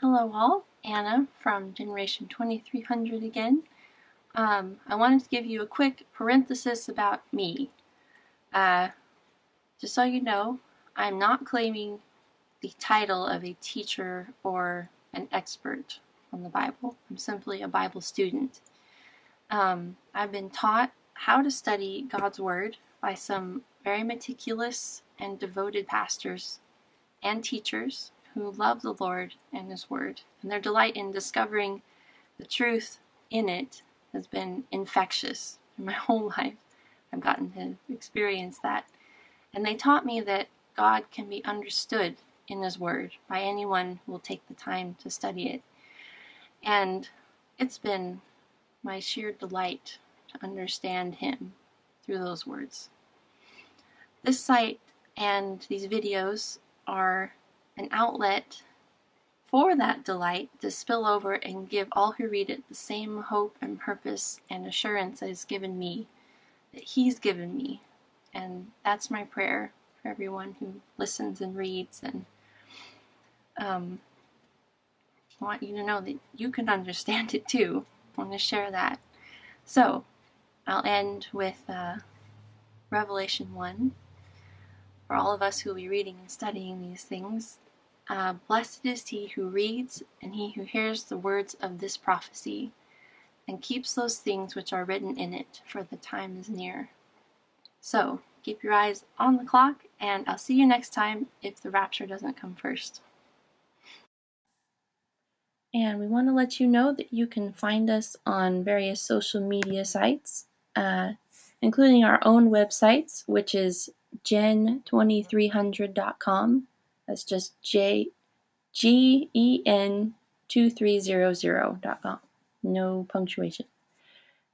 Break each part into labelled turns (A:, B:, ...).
A: Hello all, Anna from Generation 2300 again. Um, I wanted to give you a quick parenthesis about me. Uh, just so you know, I'm not claiming the title of a teacher or an expert on the Bible. I'm simply a Bible student. Um, I've been taught how to study God's Word by some very meticulous and devoted pastors and teachers who love the Lord and His Word, and their delight in discovering the truth in it has been infectious. In my whole life, I've gotten to experience that. And they taught me that God can be understood in His Word by anyone who will take the time to study it. And it's been my sheer delight to understand Him through those words. This site and these videos are an outlet for that delight to spill over and give all who read it the same hope and purpose and assurance that is given me, that He's given me. And that's my prayer for everyone who listens and reads. And um, I want you to know that you can understand it too. I want to share that. So, I'll end with uh, Revelation 1 for all of us who will be reading and studying these things. Uh, blessed is he who reads and he who hears the words of this prophecy and keeps those things which are written in it, for the time is near. So, keep your eyes on the clock, and I'll see you next time if the rapture doesn't come first. And we want to let you know that you can find us on various social media sites, uh, including our own websites, which is gen2300.com that's just J G E N 2300.com. No punctuation.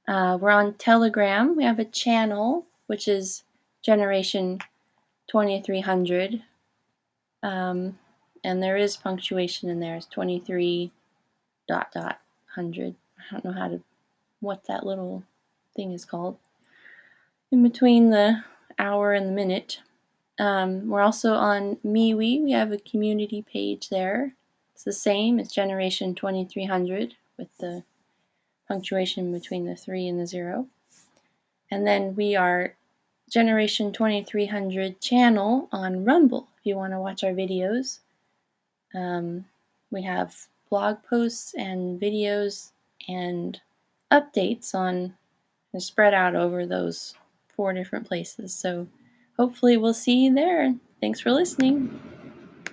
A: Uh, we're on Telegram. We have a channel, which is Generation 2300. Um, and there is punctuation in there. It's 23 dot dot hundred. I don't know how to, what that little thing is called. In between the hour and the minute. Um, we're also on MeWe. We have a community page there. It's the same. It's Generation 2300 with the punctuation between the 3 and the 0. And then we are Generation 2300 channel on Rumble if you want to watch our videos. Um, we have blog posts and videos and updates on spread out over those four different places. So Hopefully, we'll see you there. Thanks for listening.